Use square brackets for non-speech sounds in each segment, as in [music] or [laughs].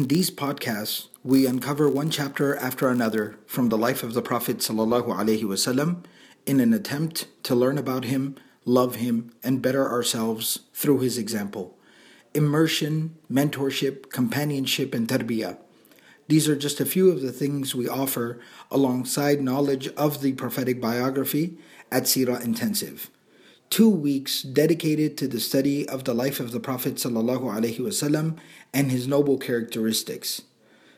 In these podcasts, we uncover one chapter after another from the life of the Prophet ﷺ in an attempt to learn about him, love him, and better ourselves through his example. Immersion, mentorship, companionship, and tarbiyah. These are just a few of the things we offer alongside knowledge of the prophetic biography at Sira Intensive. Two weeks dedicated to the study of the life of the Prophet ﷺ and his noble characteristics.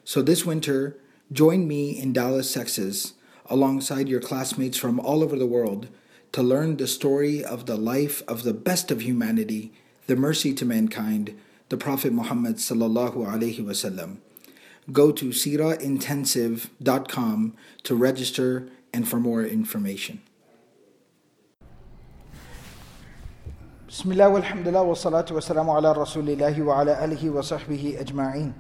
So this winter, join me in Dallas, Texas, alongside your classmates from all over the world to learn the story of the life of the best of humanity, the mercy to mankind, the Prophet Muhammad. Go to sirahintensive.com to register and for more information. بسم الله والحمد لله والصلاة والسلام على رسول الله وعلى آله وصحبه أجمعين.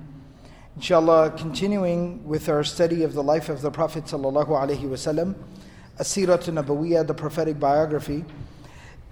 Inshallah, continuing with our study of the life of the Prophet sallallahu alaihi wasallam, Asirat Nabawiyah, the prophetic biography.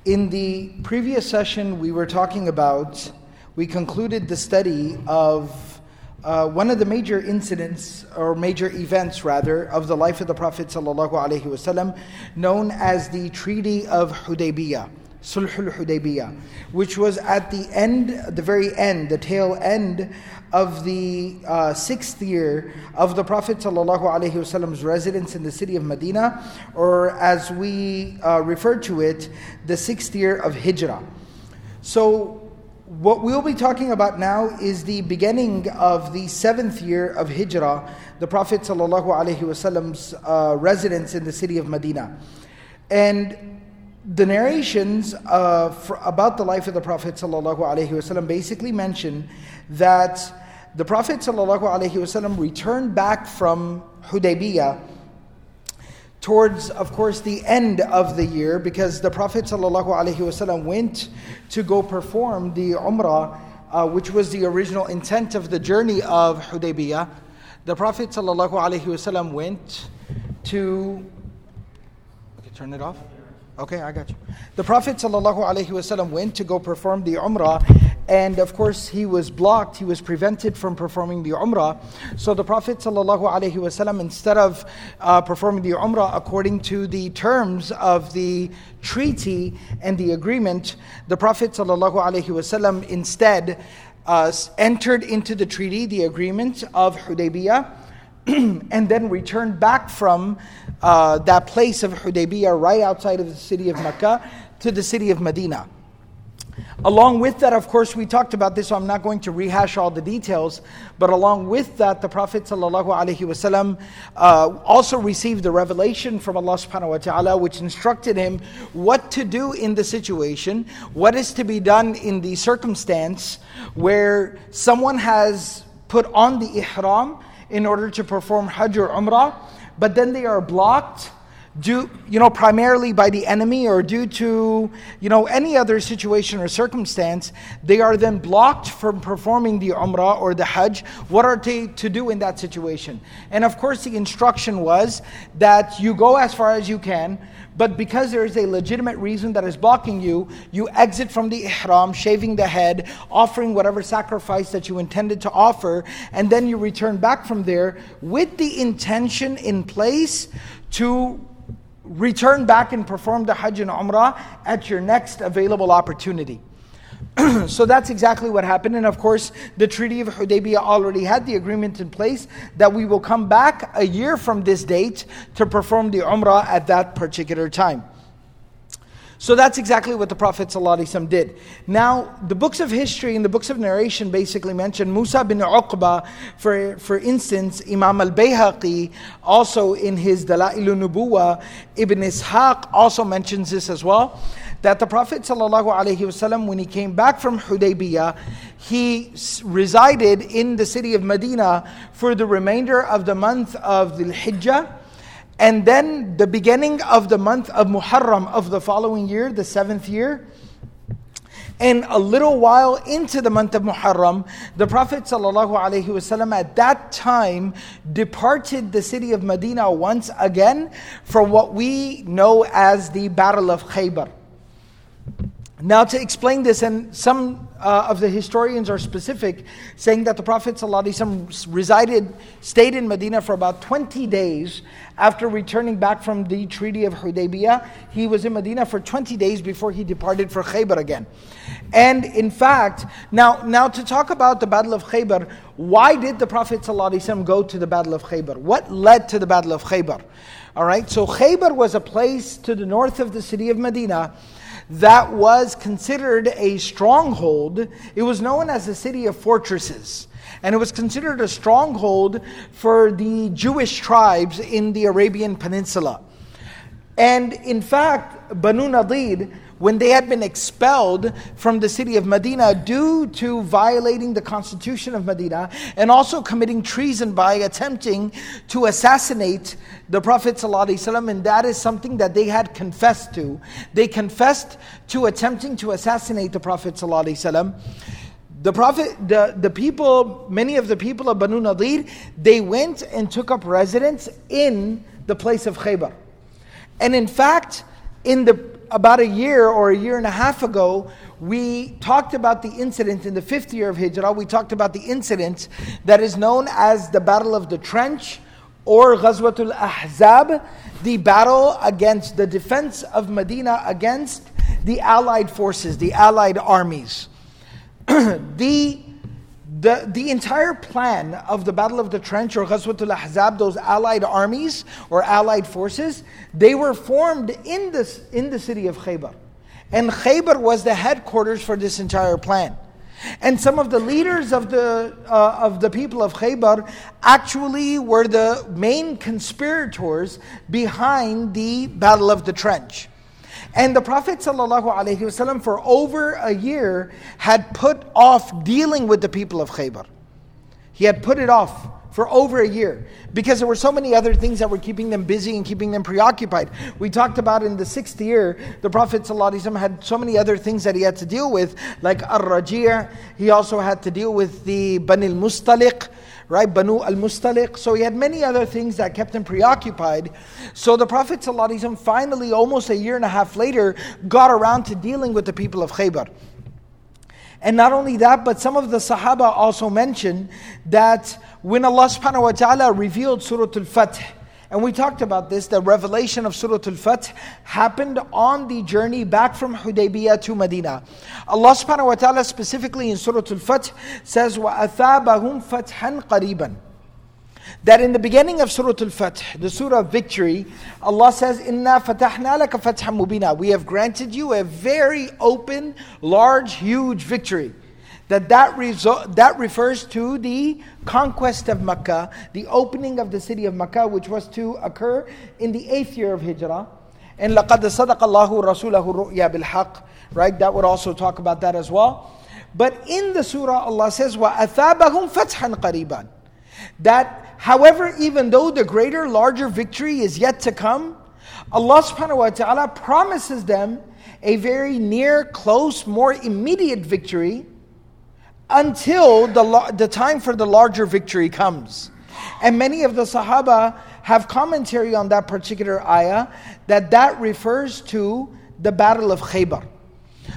In the previous session, we were talking about, we concluded the study of uh, one of the major incidents, or major events rather, of the life of the Prophet sallallahu alaihi wasallam, known as the Treaty of Hudaybiyah. Sulhul Hudaybiyah, which was at the end, the very end, the tail end of the uh, sixth year of the Prophet ﷺ's residence in the city of Medina, or as we uh, refer to it, the sixth year of Hijrah. So, what we'll be talking about now is the beginning of the seventh year of Hijrah, the Prophet ﷺ's uh, residence in the city of Medina. And the narrations uh, for, about the life of the Prophet ﷺ basically mention that the Prophet ﷺ returned back from Hudaybiyah towards, of course, the end of the year because the Prophet ﷺ went to go perform the Umrah, uh, which was the original intent of the journey of Hudaybiyah. The Prophet ﷺ went to. Okay, turn it off. Okay, I got you. The Prophet ﷺ went to go perform the Umrah, and of course, he was blocked, he was prevented from performing the Umrah. So the Prophet ﷺ, instead of uh, performing the Umrah according to the terms of the treaty and the agreement, the Prophet ﷺ instead uh, entered into the treaty, the agreement of Hudaybiyah [clears throat] and then returned back from uh, that place of Hudaybiyah right outside of the city of Mecca to the city of Medina. Along with that, of course, we talked about this, so I'm not going to rehash all the details. But along with that, the Prophet ﷺ, uh, also received the revelation from Allah subhanahu wa ta'ala, which instructed him what to do in the situation, what is to be done in the circumstance where someone has put on the ihram in order to perform Hajj or Umrah, but then they are blocked due, you know, primarily by the enemy or due to, you know, any other situation or circumstance, they are then blocked from performing the Umrah or the Hajj. What are they to do in that situation? And of course, the instruction was that you go as far as you can, but because there is a legitimate reason that is blocking you, you exit from the ihram, shaving the head, offering whatever sacrifice that you intended to offer, and then you return back from there with the intention in place to return back and perform the Hajj and Umrah at your next available opportunity. [clears throat] so that's exactly what happened. And of course, the Treaty of Hudaybiyah already had the agreement in place that we will come back a year from this date to perform the Umrah at that particular time. So that's exactly what the Prophet ﷺ did. Now, the books of history and the books of narration basically mention Musa bin Uqba, for, for instance, Imam al Bayhaqi, also in his Dala'il Nubuwa, Ibn Ishaq also mentions this as well that the Prophet ﷺ, when he came back from Hudaybiyah, he resided in the city of Medina for the remainder of the month of the Hijjah. And then the beginning of the month of Muharram of the following year, the seventh year, and a little while into the month of Muharram, the Prophet ﷺ at that time departed the city of Medina once again for what we know as the Battle of Khaybar. Now, to explain this, and some uh, of the historians are specific, saying that the Prophet ﷺ resided, stayed in Medina for about 20 days after returning back from the Treaty of Hudaybiyah. He was in Medina for 20 days before he departed for Khaybar again. And in fact, now, now to talk about the Battle of Khaybar, why did the Prophet ﷺ go to the Battle of Khaybar? What led to the Battle of Khaybar? All right, so Khaybar was a place to the north of the city of Medina that was considered a stronghold. It was known as the city of fortresses. And it was considered a stronghold for the Jewish tribes in the Arabian Peninsula. And in fact, Banu Nadir when they had been expelled from the city of Medina due to violating the constitution of Medina and also committing treason by attempting to assassinate the Prophet ﷺ, and that is something that they had confessed to. They confessed to attempting to assassinate the Prophet ﷺ the prophet the, the people many of the people of banu nadir they went and took up residence in the place of khaybar and in fact in the about a year or a year and a half ago, we talked about the incident in the fifth year of Hijrah. We talked about the incident that is known as the Battle of the Trench or Ghazwatul Ahzab, the battle against the defense of Medina against the Allied forces, the Allied armies. [clears throat] the the, the entire plan of the Battle of the Trench or Ghazwatul Ahzab, those allied armies or allied forces, they were formed in, this, in the city of Khaybar. And Khaybar was the headquarters for this entire plan. And some of the leaders of the, uh, of the people of Khaybar actually were the main conspirators behind the Battle of the Trench. And the Prophet ﷺ for over a year had put off dealing with the people of Khaybar. He had put it off for over a year because there were so many other things that were keeping them busy and keeping them preoccupied. We talked about in the sixth year, the Prophet ﷺ had so many other things that he had to deal with, like Ar Rajir. He also had to deal with the Bani al Mustaliq right? Banu al Mustaliq. So he had many other things that kept him preoccupied. So the Prophet finally, almost a year and a half later, got around to dealing with the people of Khaybar. And not only that, but some of the Sahaba also mentioned that when Allah subhanahu wa ta'ala revealed Surah Al Fath, and we talked about this, the revelation of Surah Al-Fath happened on the journey back from Hudaybiyah to Medina. Allah subhanahu wa ta'ala specifically in Surah Al-Fath says, وَأَثَابَهُمْ فَتْحًا قَرِيبًا that in the beginning of Surah Al-Fath, the Surah of victory, Allah says, "Inna fatahna laka fatham mubina." We have granted you a very open, large, huge victory that that, result, that refers to the conquest of Mecca, the opening of the city of Mecca, which was to occur in the eighth year of Hijrah. And لَقَدْ صَدَقَ اللَّهُ رَسُولَهُ الرُّؤْيَا بِالْحَقِّ Right, that would also talk about that as well. But in the surah, Allah says, وَأَثَابَهُمْ فَتْحًا قَرِيبًا That, however, even though the greater, larger victory is yet to come, Allah subhanahu wa ta'ala promises them a very near, close, more immediate victory until the, the time for the larger victory comes. And many of the Sahaba have commentary on that particular ayah that that refers to the Battle of Khaybar.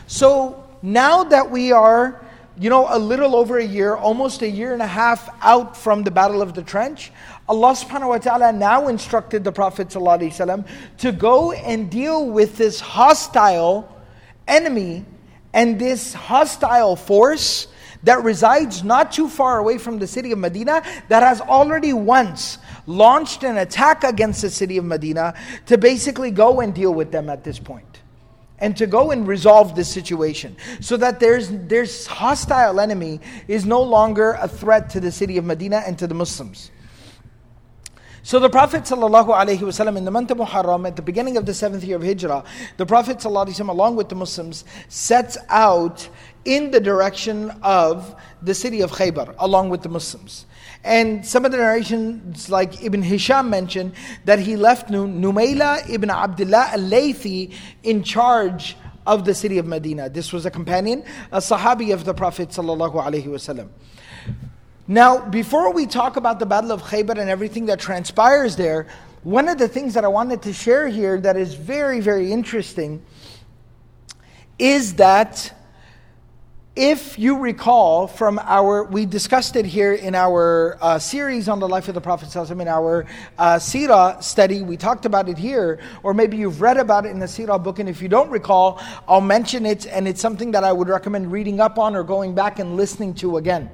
So now that we are, you know, a little over a year, almost a year and a half out from the Battle of the Trench, Allah subhanahu wa ta'ala now instructed the Prophet ﷺ to go and deal with this hostile enemy and this hostile force that resides not too far away from the city of Medina that has already once launched an attack against the city of Medina to basically go and deal with them at this point and to go and resolve this situation so that there's there's hostile enemy is no longer a threat to the city of Medina and to the Muslims. So the Prophet ﷺ in the month of Muharram, at the beginning of the seventh year of Hijrah, the Prophet ﷺ, along with the Muslims, sets out in the direction of the city of Khaybar, along with the Muslims. And some of the narrations, like Ibn Hisham mentioned, that he left Numayla ibn Abdullah al-Laythi in charge of the city of Medina. This was a companion, a Sahabi of the Prophet wasallam. Now, before we talk about the Battle of Khaybar and everything that transpires there, one of the things that I wanted to share here that is very, very interesting is that if you recall from our, we discussed it here in our uh, series on the life of the Prophet, in our uh, Sirah study, we talked about it here, or maybe you've read about it in the Sirah book, and if you don't recall, I'll mention it, and it's something that I would recommend reading up on or going back and listening to again.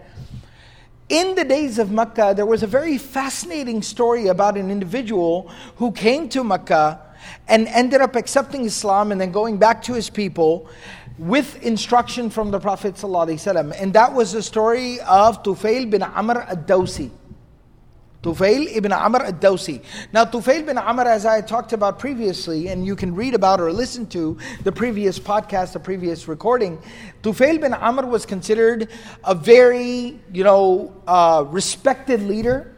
In the days of Mecca, there was a very fascinating story about an individual who came to Mecca and ended up accepting Islam and then going back to his people with instruction from the Prophet ﷺ. And that was the story of Tufail bin Amr ad-Dawsi. Tufail ibn Amr ad-Dawsi. Now Tufail bin Amr, as I talked about previously, and you can read about or listen to the previous podcast, the previous recording, Tufail bin Amr was considered a very, you know, uh, respected leader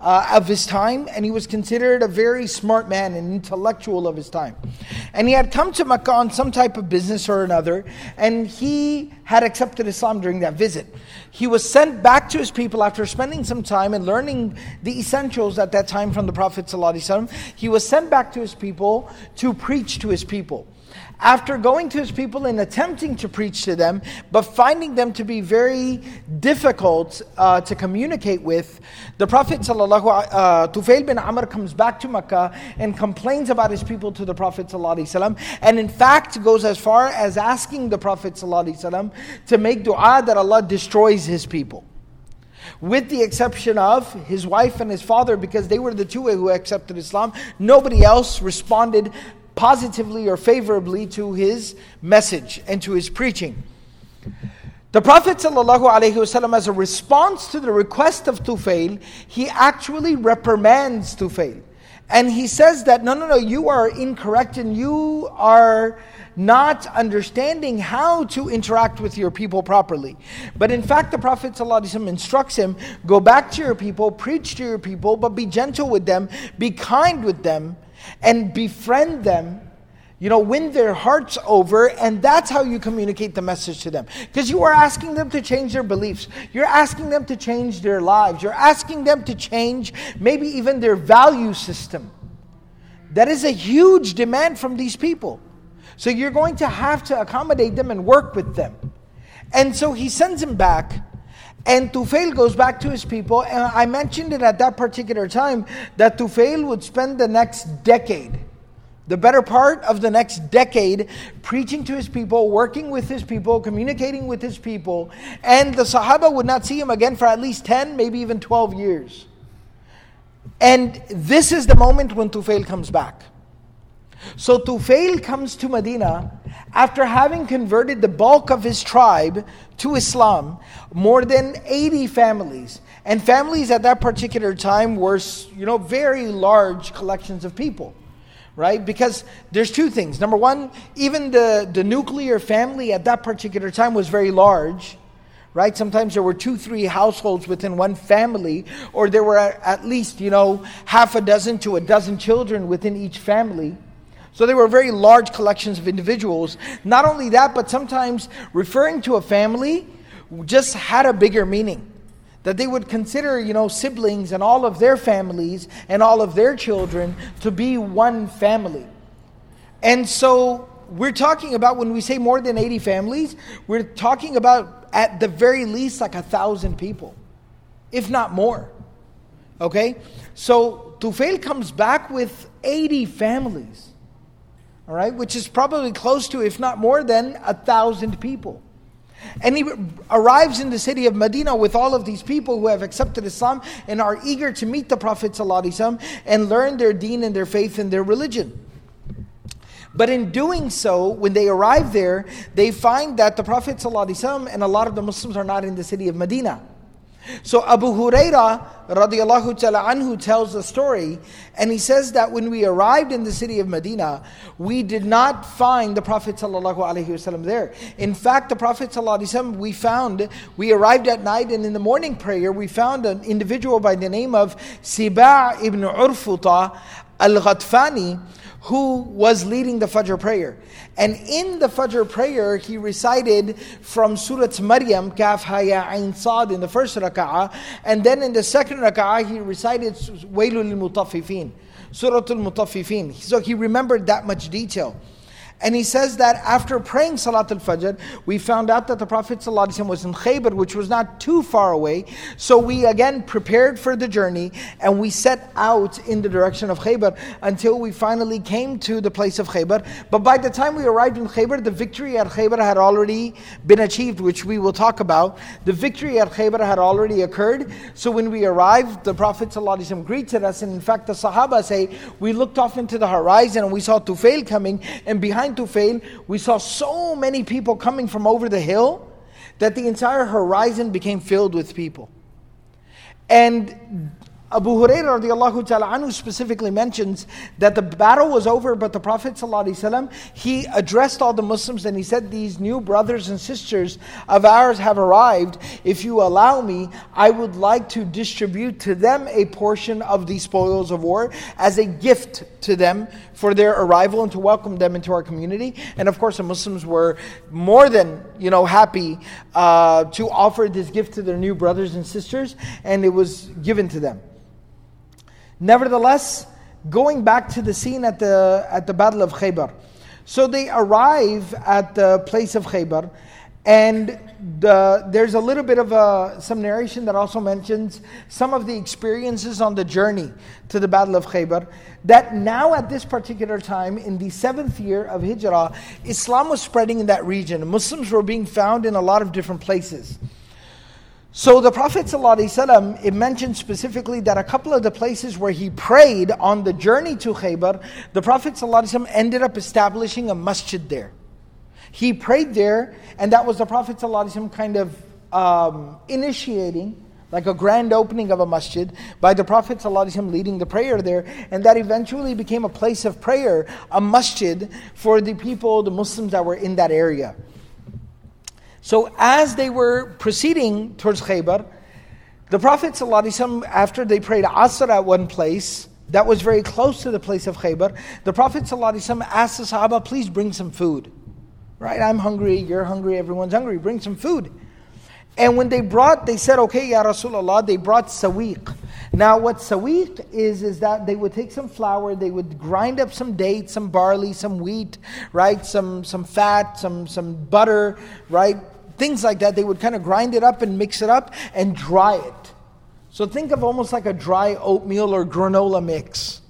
uh, of his time, and he was considered a very smart man and intellectual of his time. And he had come to Makkah on some type of business or another, and he had accepted Islam during that visit. He was sent back to his people after spending some time and learning the essentials at that time from the Prophet. ﷺ. He was sent back to his people to preach to his people after going to his people and attempting to preach to them, but finding them to be very difficult uh, to communicate with, the Prophet uh, Tufail bin Amr comes back to Mecca and complains about his people to the Prophet and in fact goes as far as asking the Prophet to make dua that Allah destroys his people with the exception of his wife and his father, because they were the two who accepted Islam. Nobody else responded positively or favorably to his message and to his preaching. The Prophet ﷺ, as a response to the request of Tufail, he actually reprimands Tufail. And he says that, no, no, no, you are incorrect and you are not understanding how to interact with your people properly. But in fact, the Prophet ﷺ instructs him go back to your people, preach to your people, but be gentle with them, be kind with them, and befriend them you know, win their hearts over, and that's how you communicate the message to them. Because you are asking them to change their beliefs. You're asking them to change their lives. You're asking them to change maybe even their value system. That is a huge demand from these people. So you're going to have to accommodate them and work with them. And so he sends him back. And Tufail goes back to his people. And I mentioned it at that particular time that Tufail would spend the next decade the better part of the next decade preaching to his people, working with his people, communicating with his people, and the Sahaba would not see him again for at least 10, maybe even 12 years. And this is the moment when Tufail comes back. So Tufail comes to Medina after having converted the bulk of his tribe to Islam, more than 80 families. And families at that particular time were, you know, very large collections of people right? Because there's two things. Number one, even the, the nuclear family at that particular time was very large, right? Sometimes there were two, three households within one family, or there were at least, you know, half a dozen to a dozen children within each family. So they were very large collections of individuals. Not only that, but sometimes referring to a family just had a bigger meaning that they would consider, you know, siblings and all of their families and all of their children to be one family. And so we're talking about when we say more than 80 families, we're talking about at the very least like a thousand people, if not more. Okay? So Tufail comes back with 80 families, all right, which is probably close to, if not more than, a thousand people. And he arrives in the city of Medina with all of these people who have accepted Islam and are eager to meet the Prophet and learn their deen and their faith and their religion. But in doing so, when they arrive there, they find that the Prophet and a lot of the Muslims are not in the city of Medina. So Abu Huraira radiallahu ta'ala anhu tells the story, and he says that when we arrived in the city of Medina, we did not find the Prophet sallallahu alaihi wasallam there. In fact, the Prophet sallallahu alaihi wasallam we found, we arrived at night, and in the morning prayer, we found an individual by the name of Siba' ibn Urfuta al-Ghatfani, who was leading the Fajr prayer. And in the Fajr prayer, he recited from Surah Maryam, Kaf Haya Ain Sad in the first rak'ah, and then in the second rak'ah, he recited Wailul Mutaffifin, Surah Al Mutaffifin. So he remembered that much detail. And he says that after praying Salat al Fajr, we found out that the Prophet ﷺ was in Khaybar, which was not too far away. So we again prepared for the journey and we set out in the direction of Khaybar until we finally came to the place of Khaybar. But by the time we arrived in Khaybar, the victory at Khaybar had already been achieved, which we will talk about. The victory at Khaybar had already occurred. So when we arrived, the Prophet ﷺ greeted us. And in fact, the Sahaba say, we looked off into the horizon and we saw Tufail coming. And behind Tufail, we saw so many people coming from over the hill that the entire horizon became filled with people. And Abu Hurairah radiallahu ta'ala anhu specifically mentions that the battle was over, but the Prophet ﷺ, he addressed all the Muslims and he said, These new brothers and sisters of ours have arrived. If you allow me, I would like to distribute to them a portion of the spoils of war as a gift to them for their arrival and to welcome them into our community. And of course, the Muslims were more than you know happy uh, to offer this gift to their new brothers and sisters, and it was given to them. Nevertheless, going back to the scene at the, at the Battle of Khaybar. So they arrive at the place of Khaybar, and the, there's a little bit of a, some narration that also mentions some of the experiences on the journey to the Battle of Khaybar. That now, at this particular time, in the seventh year of Hijrah, Islam was spreading in that region. Muslims were being found in a lot of different places. So the Prophet ﷺ, it mentioned specifically that a couple of the places where he prayed on the journey to Khaybar, the Prophet ﷺ ended up establishing a masjid there. He prayed there, and that was the Prophet ﷺ kind of um, initiating like a grand opening of a masjid by the Prophet ﷺ leading the prayer there, and that eventually became a place of prayer, a masjid for the people, the Muslims that were in that area. So as they were proceeding towards Khaybar, the Prophet ﷺ, after they prayed Asr at one place, that was very close to the place of Khaybar, the Prophet ﷺ asked the Sahaba, please bring some food. Right? I'm hungry, you're hungry, everyone's hungry, bring some food. And when they brought, they said, okay, Ya Rasulullah, they brought sawiq. Now, what sawiq is, is that they would take some flour, they would grind up some dates, some barley, some wheat, right? Some, some fat, some, some butter, right? Things like that. They would kind of grind it up and mix it up and dry it. So think of almost like a dry oatmeal or granola mix,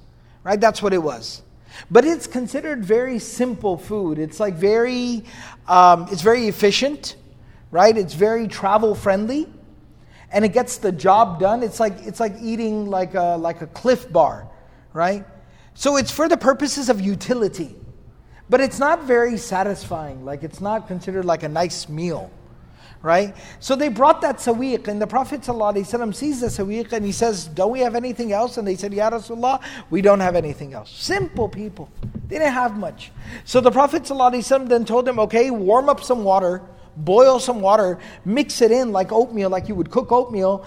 right? That's what it was. But it's considered very simple food. It's like very, um, it's very efficient, right? It's very travel friendly, and it gets the job done. It's like it's like eating like a like a Clif Bar, right? So it's for the purposes of utility, but it's not very satisfying. Like it's not considered like a nice meal right? So they brought that sawiq, and the Prophet ﷺ sees the sawiq and he says, Don't we have anything else? And they said, Ya Rasulullah, we don't have anything else. Simple people. They didn't have much. So the Prophet ﷺ then told them, Okay, warm up some water, boil some water, mix it in like oatmeal, like you would cook oatmeal,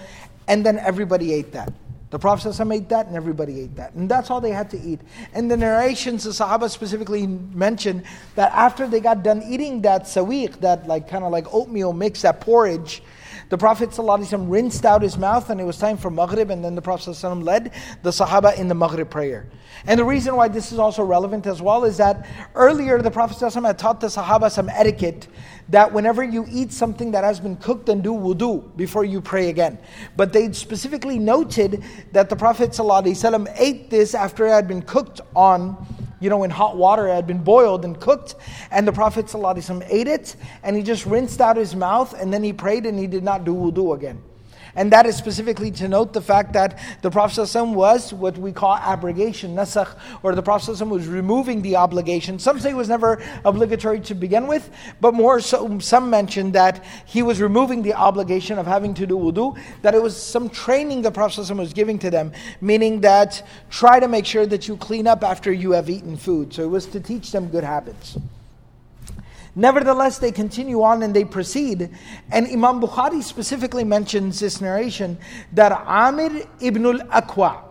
and then everybody ate that. The Prophet ﷺ ate that and everybody ate that. And that's all they had to eat. And the narrations, the Sahaba specifically mention that after they got done eating that sawiq, that like kind of like oatmeal mix, that porridge, the Prophet ﷺ rinsed out his mouth and it was time for Maghrib, and then the Prophet ﷺ led the Sahaba in the Maghrib prayer. And the reason why this is also relevant as well is that earlier the Prophet ﷺ had taught the Sahaba some etiquette that whenever you eat something that has been cooked, then do wudu before you pray again. But they specifically noted that the Prophet ﷺ ate this after it had been cooked on you know, in hot water. It had been boiled and cooked. And the Prophet ﷺ ate it and he just rinsed out his mouth and then he prayed and he did not do wudu again. And that is specifically to note the fact that the Prophet ﷺ was what we call abrogation, nasakh, or the Prophet ﷺ was removing the obligation. Some say it was never obligatory to begin with, but more so, some mention that he was removing the obligation of having to do wudu, that it was some training the Prophet ﷺ was giving to them, meaning that try to make sure that you clean up after you have eaten food. So it was to teach them good habits. Nevertheless, they continue on and they proceed. And Imam Bukhari specifically mentions this narration that Amir ibn al Aqwa,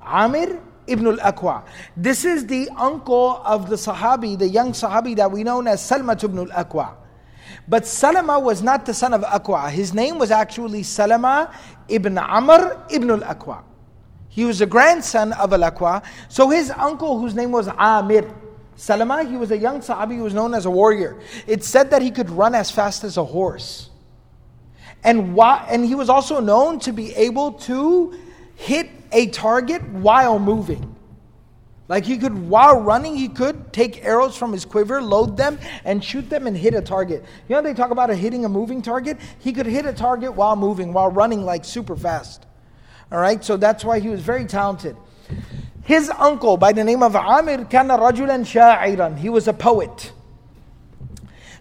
Amir ibn al Aqwa, this is the uncle of the Sahabi, the young Sahabi that we know as Salma ibn al Aqwa. But Salama was not the son of Aqwa. His name was actually Salama ibn Amr ibn al Aqwa. He was a grandson of al Aqwa. So his uncle, whose name was Amir, Salama, he was a young Sahabi who was known as a warrior. It said that he could run as fast as a horse. And, why, and he was also known to be able to hit a target while moving. Like he could, while running, he could take arrows from his quiver, load them, and shoot them and hit a target. You know, they talk about a hitting a moving target? He could hit a target while moving, while running like super fast. All right, so that's why he was very talented. His uncle, by the name of Amir, kana rajulan sha'iran. He was a poet.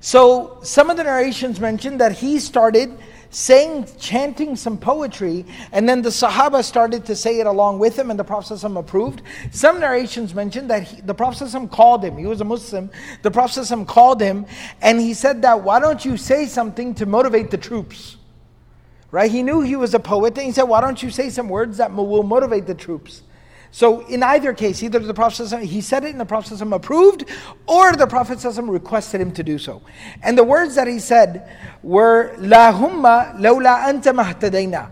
So some of the narrations mention that he started saying, chanting some poetry, and then the Sahaba started to say it along with him, and the Prophet ﷺ approved. Some narrations mention that he, the Prophet ﷺ called him. He was a Muslim. The Prophet ﷺ called him, and he said that, why don't you say something to motivate the troops? Right? He knew he was a poet, and he said, why don't you say some words that will motivate the troops? So in either case, either the Prophet he said it and the Prophet approved, or the Prophet requested him to do so. And the words that he said were La humma lawla anta mahtadayna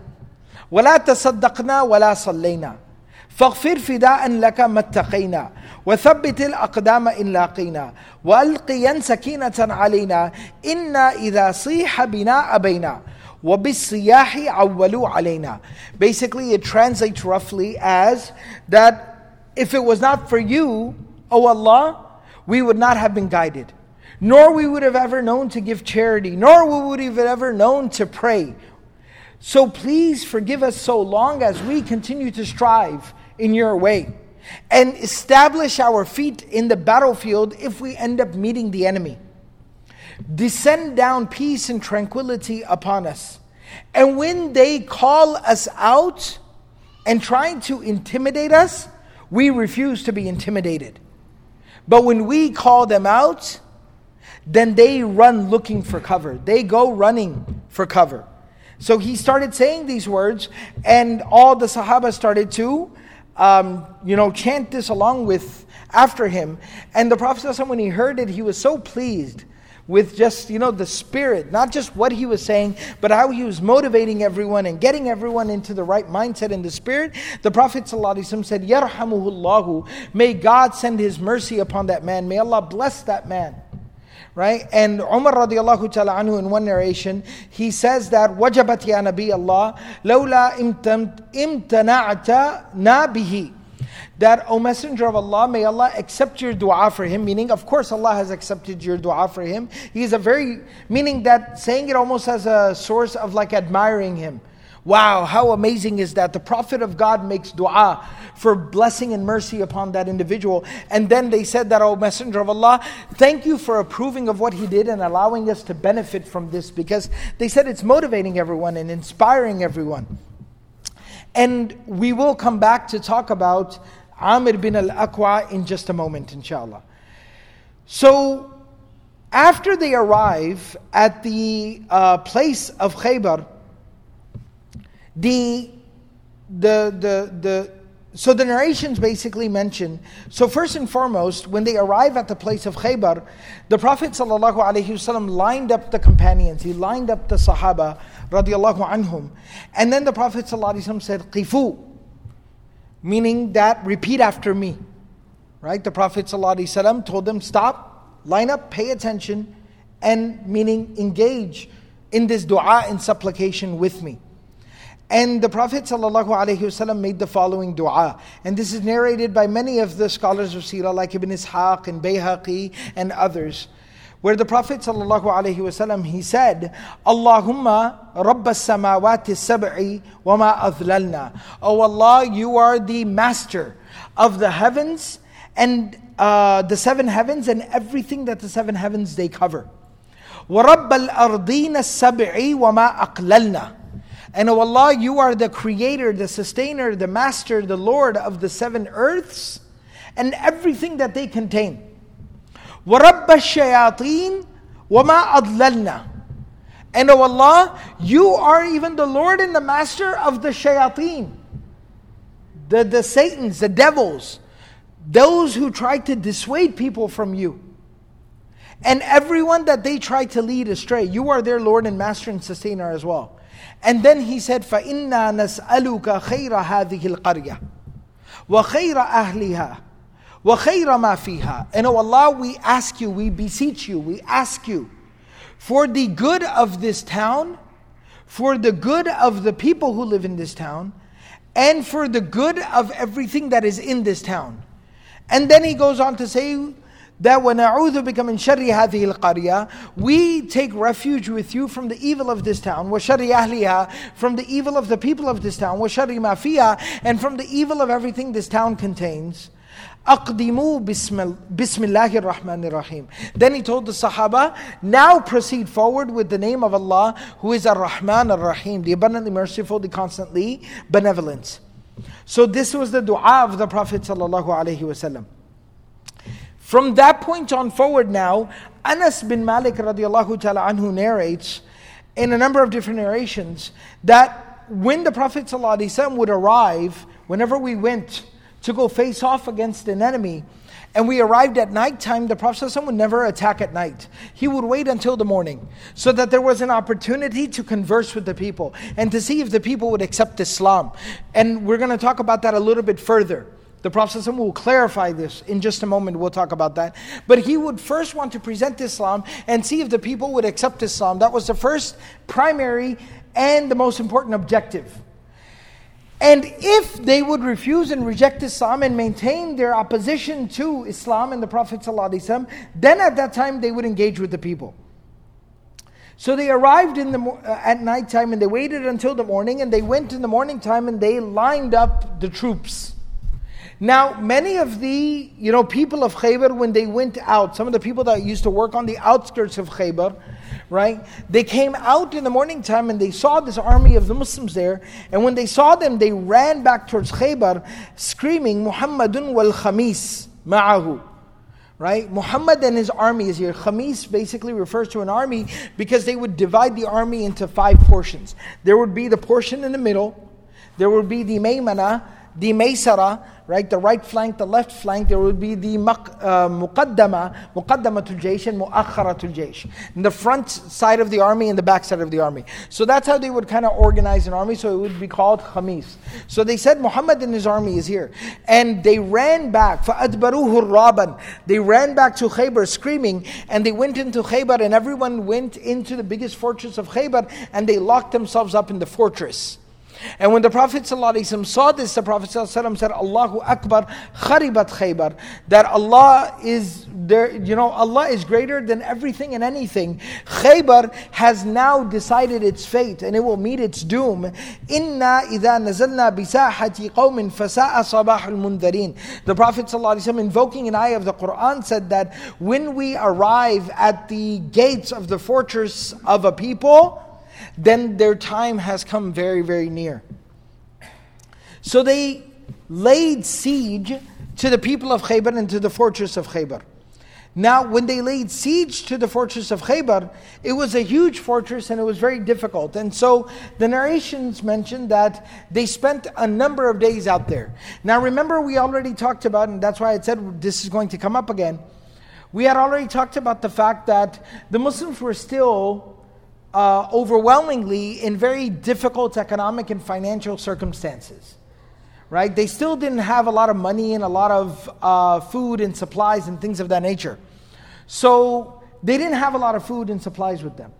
ولا تصدقنا ولا صلينا فاغفر فداء لك ما اتقينا وثبت الأقدام إن لاقينا وألقيا سكينة علينا إنا إذا صيح بنا أبينا وَبِالصِّيَاحِ عَوَّلُوا عَلَيْنَا Basically, it translates roughly as that if it was not for you, O Allah, we would not have been guided. Nor we would have ever known to give charity, nor we would have ever known to pray. So please forgive us so long as we continue to strive in your way and establish our feet in the battlefield if we end up meeting the enemy descend down peace and tranquility upon us. And when they call us out and trying to intimidate us, we refuse to be intimidated. But when we call them out, then they run looking for cover. They go running for cover. So he started saying these words, and all the Sahaba started to, um, you know, chant this along with after him. And the Prophet, when he heard it, he was so pleased with just, you know, the spirit, not just what he was saying, but how he was motivating everyone and getting everyone into the right mindset and the spirit. The Prophet said, Yarhamuhullahu, may God send his mercy upon that man. May Allah bless that man. Right? And Umar radiallahu ta'ala anhu in one narration, he says that, Wajabat ya Nabi Allah, lawla imtana'ata nabihi that, O Messenger of Allah, may Allah accept your dua for him. Meaning, of course, Allah has accepted your dua for him. He is a very, meaning that saying it almost as a source of like admiring him. Wow, how amazing is that? The Prophet of God makes dua for blessing and mercy upon that individual. And then they said that, O Messenger of Allah, thank you for approving of what he did and allowing us to benefit from this because they said it's motivating everyone and inspiring everyone. And we will come back to talk about Amir bin al Aqwa in just a moment, inshallah. So, after they arrive at the uh, place of Khaybar, the, the, the, the, so the narrations basically mention, so first and foremost, when they arrive at the place of Khaybar, the Prophet ﷺ lined up the companions, he lined up the Sahaba radiallahu anhum. And then the Prophet ﷺ said, Qifu, meaning that repeat after me. Right? The Prophet ﷺ told them, stop, line up, pay attention, and meaning engage in this dua and supplication with me. And the Prophet ﷺ made the following dua. And this is narrated by many of the scholars of Sirah, like Ibn Ishaq and Bayhaqi and others Where the Prophet ﷺ, he said, Allahumma Rabba samawati sab'i wa ma adlalna. Oh Allah, you are the master of the heavens and uh, the seven heavens and everything that the seven heavens they cover. وَرَبَّ الْأَرْضِينَ السَّبْعِ وَمَا أَقْلَلْنَا And oh Allah, you are the creator, the sustainer, the master, the Lord of the seven earths and everything that they contain. وَرَبَّ الشَّيَاطِينَ وَمَا أَضْلَلْنَا And O Allah, you are even the Lord and the Master of the shayateen, the, the Satans, the devils, those who try to dissuade people from you. And everyone that they try to lead astray, you are their Lord and Master and Sustainer as well. And then he said, فَإِنَّا نَسْأَلُكَ خَيْرَ هَذِهِ الْقَرْيَةِ وَخَيْرَ أَهْلِهَا وَخَيْرَ مَا فِيهَا And O Allah, we ask you, we beseech you, we ask you for the good of this town, for the good of the people who live in this town, and for the good of everything that is in this town. And then he goes on to say that وَنَعُوذُ بِكَ مِنْ شَرِّ هَذِهِ الْقَرْيَةِ We take refuge with you from the evil of this town, وَشَرِّ أَهْلِهَا From the evil of the people of this town, وَشَرِّ مَا فِيهَا And from the evil of everything this town contains. Aqdimu Bismillahir Rahmanir Rahim. Then he told the Sahaba, now proceed forward with the name of Allah who is Ar-Rahman Ar-Rahim, the abundantly merciful, the constantly benevolent. So this was the dua of the Prophet sallallahu alaihi wasallam. From that point on forward now, Anas bin Malik radiallahu ta'ala anhu narrates in a number of different narrations that when the Prophet ﷺ would arrive, whenever we went to go face off against an enemy. And we arrived at nighttime, the Prophet would never attack at night. He would wait until the morning so that there was an opportunity to converse with the people and to see if the people would accept Islam. And we're going to talk about that a little bit further. The Prophet will clarify this in just a moment. We'll talk about that. But he would first want to present Islam and see if the people would accept Islam. That was the first primary and the most important objective. And if they would refuse and reject Islam and maintain their opposition to Islam and the Prophet ﷺ, then at that time they would engage with the people. So they arrived in the, uh, at night time and they waited until the morning and they went in the morning time and they lined up the troops. Now, many of the you know people of Khaybar, when they went out, some of the people that used to work on the outskirts of Khaybar, right? They came out in the morning time and they saw this army of the Muslims there. And when they saw them, they ran back towards Khaybar, screaming, Muhammadun wal Khamis ma'ahu. Right? Muhammad and his army is here. Khamis basically refers to an army because they would divide the army into five portions. There would be the portion in the middle, there would be the Maymana, the Maysara, right? The right flank, the left flank, there would be the uh, muqaddama, muqaddamatul jaysh and muakharatul jaysh. The front side of the army and the back side of the army. So that's how they would kind of organize an army, so it would be called khamis. So they said Muhammad and his army is here. And they ran back, فَأَدْبَرُوهُ الرَّابًا They ran back to Khaybar screaming, and they went into Khaybar, and everyone went into the biggest fortress of Khaybar, and they locked themselves up in the fortress. And when the Prophet ﷺ saw this, the Prophet ﷺ said, Allahu Akbar, kharibat khaybar. That Allah is there, you know, Allah is greater than everything and anything. Khaybar has now decided its fate and it will meet its doom. Inna idha nazalna bisahati qawmin fasa'a sabahul mundarin. The Prophet ﷺ invoking an ayah of the Quran said that when we arrive at the gates of the fortress of a people, then their time has come very, very near. So they laid siege to the people of Khaybar and to the fortress of Khaybar. Now, when they laid siege to the fortress of Khaybar, it was a huge fortress and it was very difficult. And so the narrations mention that they spent a number of days out there. Now, remember, we already talked about, and that's why I said this is going to come up again. We had already talked about the fact that the Muslims were still uh, overwhelmingly in very difficult economic and financial circumstances. Right? They still didn't have a lot of money and a lot of uh, food and supplies and things of that nature. So they didn't have a lot of food and supplies with them.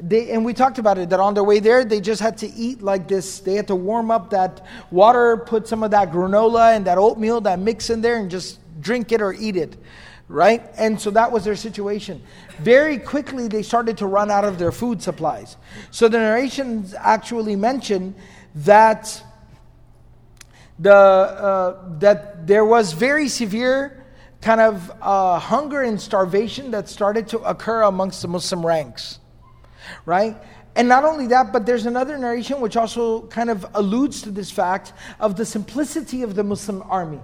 They, and we talked about it that on their way there, they just had to eat like this. They had to warm up that water, put some of that granola and that oatmeal, that mix in there, and just drink it or eat it right? And so that was their situation. Very quickly, they started to run out of their food supplies. So the narrations actually mention that the uh, that there was very severe kind of uh, hunger and starvation that started to occur amongst the Muslim ranks, right? And not only that, but there's another narration which also kind of alludes to this fact of the simplicity of the Muslim army.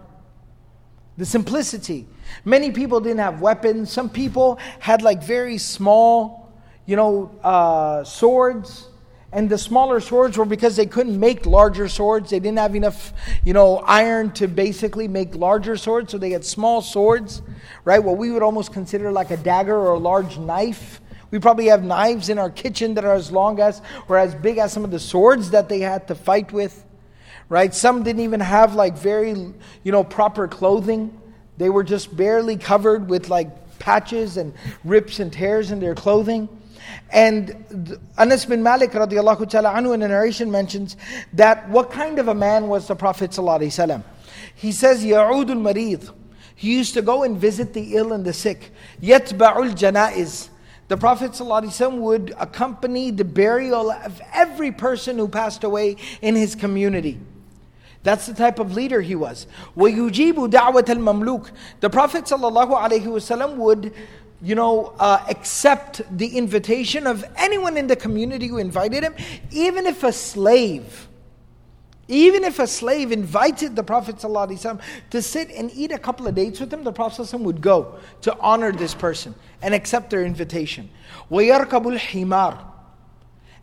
The simplicity. Many people didn't have weapons. Some people had like very small, you know, uh, swords. And the smaller swords were because they couldn't make larger swords. They didn't have enough, you know, iron to basically make larger swords. So they had small swords, right? What we would almost consider like a dagger or a large knife. We probably have knives in our kitchen that are as long as or as big as some of the swords that they had to fight with, right? Some didn't even have like very, you know, proper clothing They were just barely covered with like patches and rips and tears in their clothing. And Anas bin Malik radiallahu ta'ala anhu in a narration mentions that what kind of a man was the Prophet sallallahu He says, Ya'udul marid. He used to go and visit the ill and the sick. Yatba'ul janaiz. The Prophet ﷺ would accompany the burial of every person who passed away in his community. That's the type of leader he was. وَيُجِيبُ دَعْوَةَ الْمَمْلُوكِ The Prophet ﷺ would you know, uh, accept the invitation of anyone in the community who invited him, even if a slave, even if a slave invited the Prophet ﷺ to sit and eat a couple of dates with him, the Prophet ﷺ would go to honor this person and accept their invitation. وَيَرْكَبُ الْحِمَارِ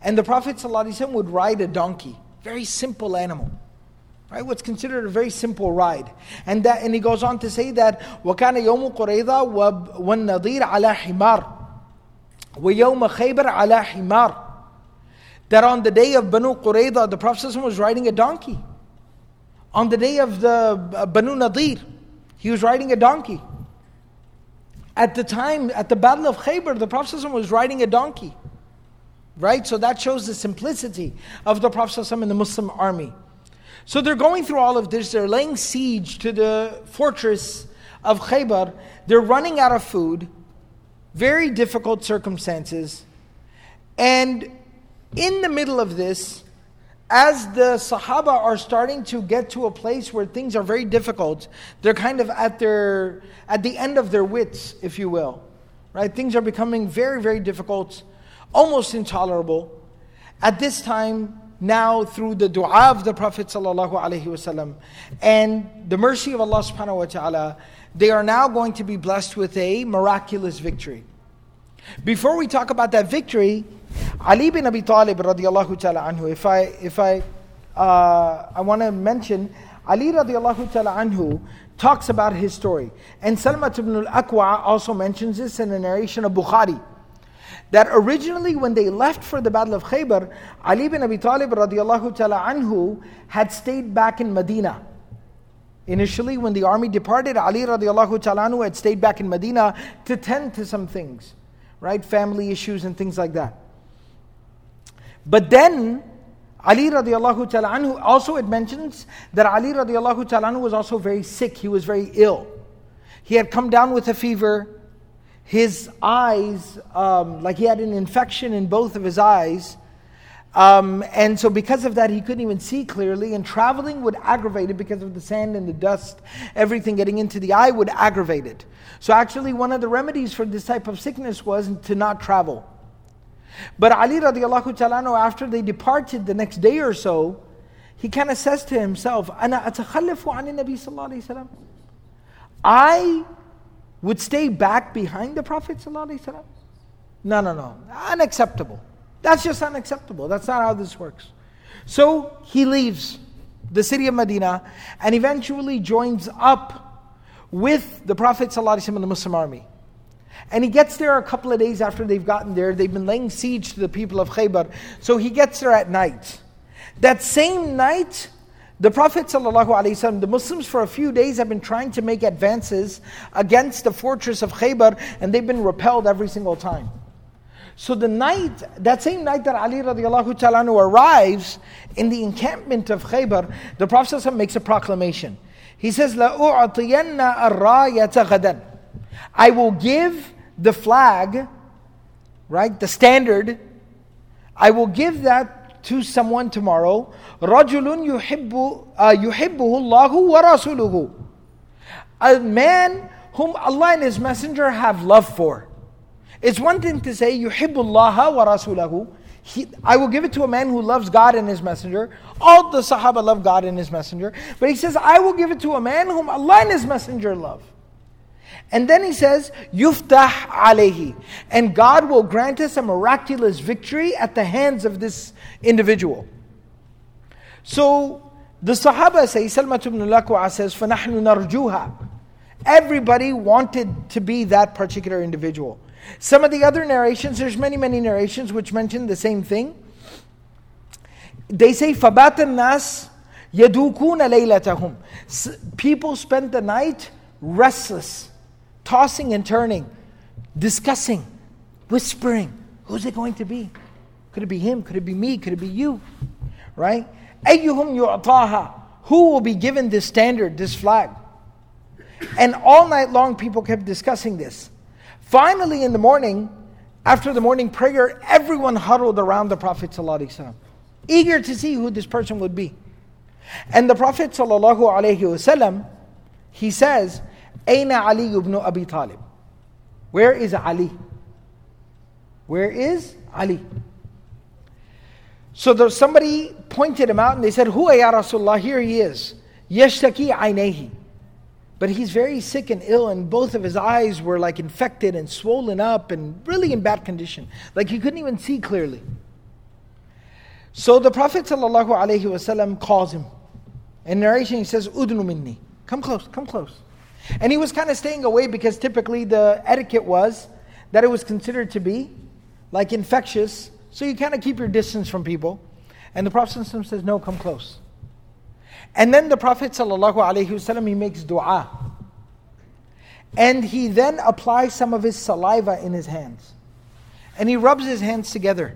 And the Prophet ﷺ would ride a donkey, very simple animal. Right, what's considered a very simple ride. And that and he goes on to say that وَكَانَ يَوْمُ قُرَيْضَةَ وَالنَّضِيرَ عَلَى حِمَارٍ وَيَوْمَ خَيْبَرَ عَلَى حِمَارٍ That on the day of Banu Qurayza, the Prophet was riding a donkey. On the day of the uh, Banu Nadir, he was riding a donkey. At the time, at the Battle of Khaybar, the Prophet was riding a donkey. Right? So that shows the simplicity of the Prophet in the Muslim army. So they're going through all of this. They're laying siege to the fortress of Khaybar. They're running out of food. Very difficult circumstances. And in the middle of this, as the Sahaba are starting to get to a place where things are very difficult, they're kind of at their at the end of their wits, if you will. Right? Things are becoming very, very difficult, almost intolerable. At this time, now through the dua of the Prophet ﷺ and the mercy of Allah subhanahu wa ta'ala, they are now going to be blessed with a miraculous victory. Before we talk about that victory, Ali bin Abi Talib radiallahu ta'ala anhu, if I, if I, uh, I want to mention, Ali radiallahu ta'ala anhu talks about his story. And Salmat ibn al-Aqwa also mentions this in the narration of Bukhari that originally when they left for the Battle of Khaybar, Ali bin Abi Talib radiallahu ta'ala anhu had stayed back in Medina. Initially, when the army departed, Ali radiallahu ta'ala anhu had stayed back in Medina to tend to some things, right? Family issues and things like that. But then, Ali radiallahu ta'ala anhu also it mentions that Ali radiallahu ta'ala anhu was also very sick. He was very ill. He had come down with a fever his eyes, um, like he had an infection in both of his eyes. Um, and so, because of that, he couldn't even see clearly, and traveling would aggravate it because of the sand and the dust, everything getting into the eye would aggravate it. So, actually, one of the remedies for this type of sickness was to not travel. But Ali radiallahu ta'ala, after they departed the next day or so, he kind of says to himself, أنا أتخلف عن النبي صلى الله عليه وسلم. I would stay back behind the Prophet? No, no, no. Unacceptable. That's just unacceptable. That's not how this works. So he leaves the city of Medina and eventually joins up with the Prophet and the Muslim army. And he gets there a couple of days after they've gotten there. They've been laying siege to the people of Khaybar. So he gets there at night. That same night, the Prophet ﷺ, the Muslims for a few days have been trying to make advances against the fortress of Khaybar and they've been repelled every single time. So the night, that same night that Ali radiallahu ta'ala arrives in the encampment of Khaybar, the Prophet ﷺ makes a proclamation. He says, لَأُعْطِيَنَّ الرَّايَةَ غَدًا I will give the flag, right, the standard, I will give that to someone tomorrow, رَجُلٌ يُحِبُّ يُحِبُّهُ اللَّهُ وَرَسُولُهُ A man whom Allah and His Messenger have love for. It's one thing to say, يُحِبُّ اللَّهَ وَرَسُولَهُ he, I will give it to a man who loves God and His Messenger. All the Sahaba love God and His Messenger. But he says, I will give it to a man whom Allah and His Messenger love. And then he says, Yuftah alayhi. And God will grant us a miraculous victory at the hands of this individual. So the Sahaba say, Salmat ibn al says, فَنَحْنُ نَرْجُوهَا Everybody wanted to be that particular individual. Some of the other narrations, there's many, many narrations which mention the same thing. They say, فَبَاتَ النَّاسِ يَدُوكُونَ لَيْلَتَهُمْ People spent the night restless, tossing and turning, discussing, whispering. Who's it going to be? Could it be him? Could it be me? Could it be you? Right? Ayyuhum yu'taha. Who will be given this standard, this flag? And all night long, people kept discussing this. Finally, in the morning, after the morning prayer, everyone huddled around the Prophet ﷺ, eager to see who this person would be. And the Prophet ﷺ, he says, Aina Ali ibn Abi Talib? Where is Ali? Where is Ali? So there, somebody pointed him out and they said, Who ya Rasulullah, here he is. Yashtaki. But he's very sick and ill, and both of his eyes were like infected and swollen up and really in bad condition. Like he couldn't even see clearly. So the Prophet ﷺ calls him. In narration, he says, Udnu minni. Come close, come close. And he was kind of staying away because typically the etiquette was that it was considered to be like infectious. So you kind of keep your distance from people. And the Prophet ﷺ says, No, come close. And then the Prophet ﷺ, he makes dua. And he then applies some of his saliva in his hands. And he rubs his hands together.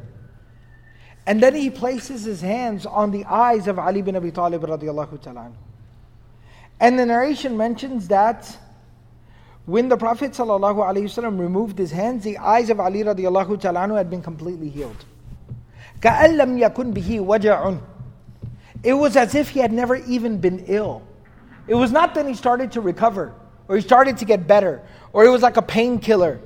And then he places his hands on the eyes of Ali bin Abi Talib radiallahu ta'ala. And the narration mentions that when the Prophet ﷺ removed his hands, the eyes of Ali radiallahu ta'ala had been completely healed. كَأَن لَمْ يَكُنْ بِهِ وَجَعٌ it was as if he had never even been ill. It was not that he started to recover or he started to get better or it was like a painkiller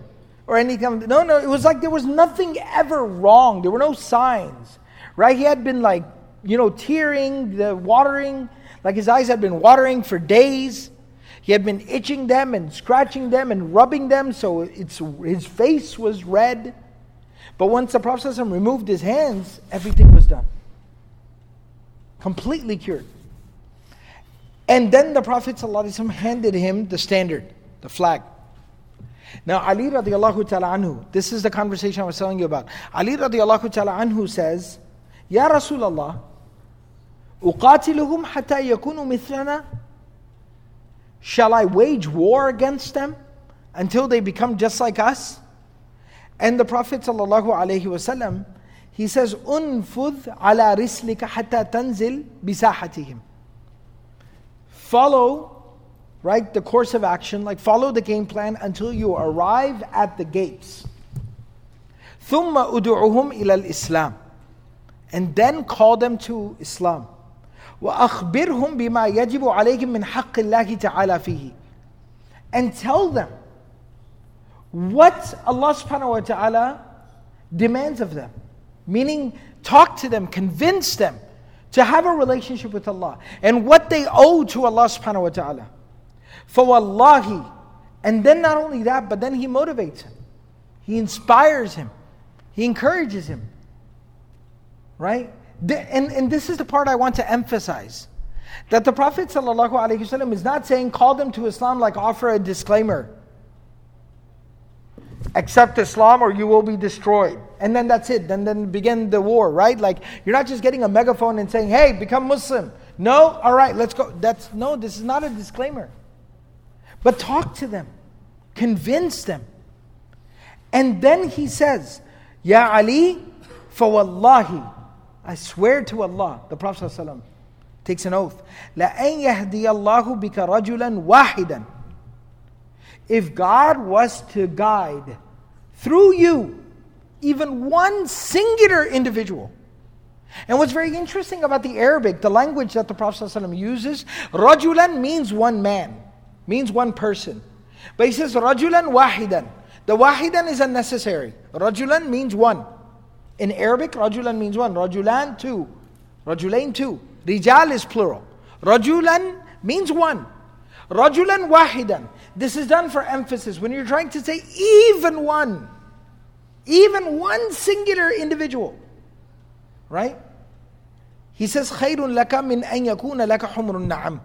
or anything. No, no, it was like there was nothing ever wrong. There were no signs, right? He had been like, you know, tearing, the watering, like his eyes had been watering for days. He had been itching them and scratching them and rubbing them, so it's, his face was red. But once the Prophet removed his hands, everything was done completely cured. And then the Prophet ﷺ handed him the standard, the flag. Now, Ali radiallahu ta'ala anhu, this is the conversation I was telling you about. Ali radiallahu ta'ala anhu says, Ya Rasulullah, أقاتلهم حتى يكونوا مثلنا Shall I wage war against them until they become just like us? And the Prophet sallallahu alaihi wasallam he says, "Unfudh ala rislika hatta tanzil bisahatihim." Follow, right, the course of action, like follow the game plan until you arrive at the gates. ثم أدعوهم إلى الإسلام and then call them to Islam. وأخبرهم بما يجب عليهم من حق الله تعالى فيه and tell them what Allah subhanahu wa ta'ala demands of them. Meaning, talk to them, convince them to have a relationship with Allah and what they owe to Allah subhanahu wa ta'ala. For wallahi, and then not only that, but then He motivates him, He inspires him, He encourages him. Right? And, and this is the part I want to emphasize. That the Prophet ﷺ is not saying, call them to Islam like offer a disclaimer accept Islam or you will be destroyed. And then that's it. Then then begin the war, right? Like you're not just getting a megaphone and saying, "Hey, become Muslim." No, all right, let's go. That's no, this is not a disclaimer. But talk to them. Convince them. And then he says, Ya Ali, wallahi, I swear to Allah, the Prophet ﷺ takes an oath, لَأَن يَهْدِيَ اللَّهُ بِكَ رَجُلًا وَاحِدًا If God was to guide through you, even one singular individual. And what's very interesting about the Arabic, the language that the Prophet ﷺ uses, rajulan means one man, means one person. But he says rajulan wahidan. The wahidan is unnecessary. Rajulan means one. In Arabic, rajulan means one. Rajulan, two. Rajulain, two. Rijal is plural. Rajulan means one. Rajulan wahidan. This is done for emphasis. When you're trying to say even one, even one singular individual, right? He says, خَيْرٌ لَكَ مِنْ أَنْ يَكُونَ لَكَ حُمْرٌ نَعَمٌ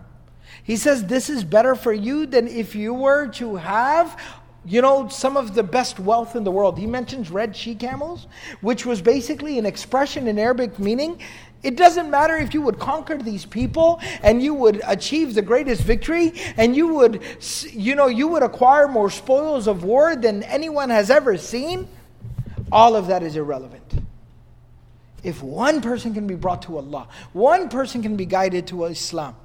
He says, this is better for you than if you were to have you know, some of the best wealth in the world. He mentions red she camels, which was basically an expression in Arabic meaning It doesn't matter if you would conquer these people and you would achieve the greatest victory and you would, you know, you would acquire more spoils of war than anyone has ever seen. All of that is irrelevant. If one person can be brought to Allah, one person can be guided to Islam.